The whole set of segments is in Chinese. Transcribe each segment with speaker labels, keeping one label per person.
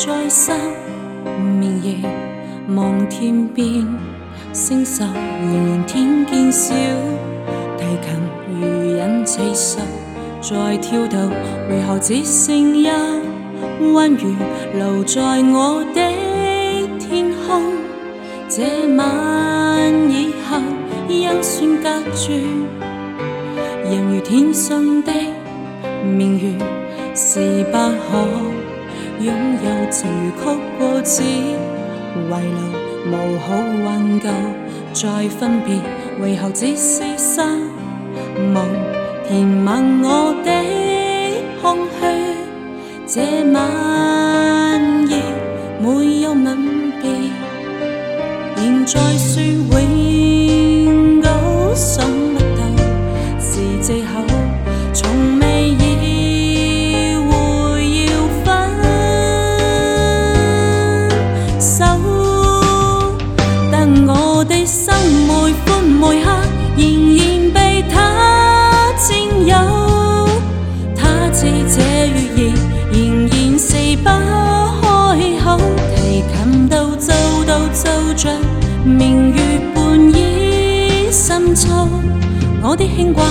Speaker 1: 再失眠夜，望天边星宿，仍然天见小提琴如隐似实，在跳动，为何只剩一弯月留在我的天空？这晚以后，音讯隔绝，人如天上的明月，是不可。拥有情如曲过止，遗留无可挽救，再分别，最后只是失望，填满我的空虚，这晚。每刻仍然被他占有，他似这月儿，仍然是不开口。提琴独奏，独奏着明月半倚深秋，我的牵挂，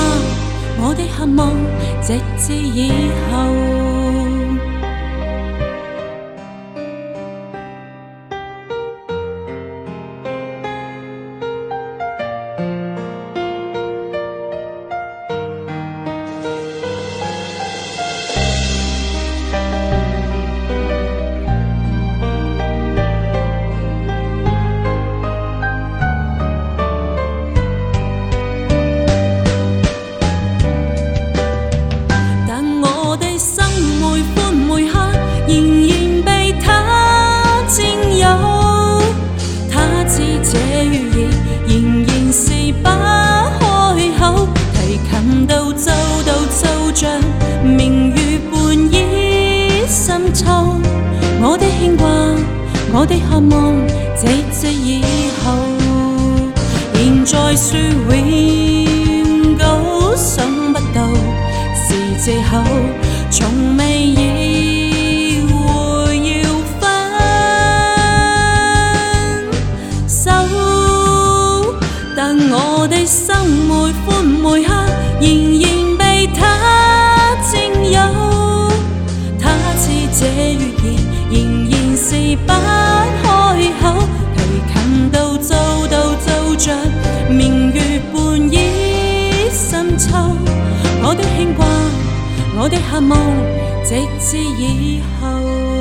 Speaker 1: 我的渴望，直至以后。我的渴望，直至以後，現在説永久想不到，是藉口，從未意會要分手。但我的心每歡每刻，仍然被他佔有，他似這月兒，仍然是不。我的牵挂，我的盼望，直至以后。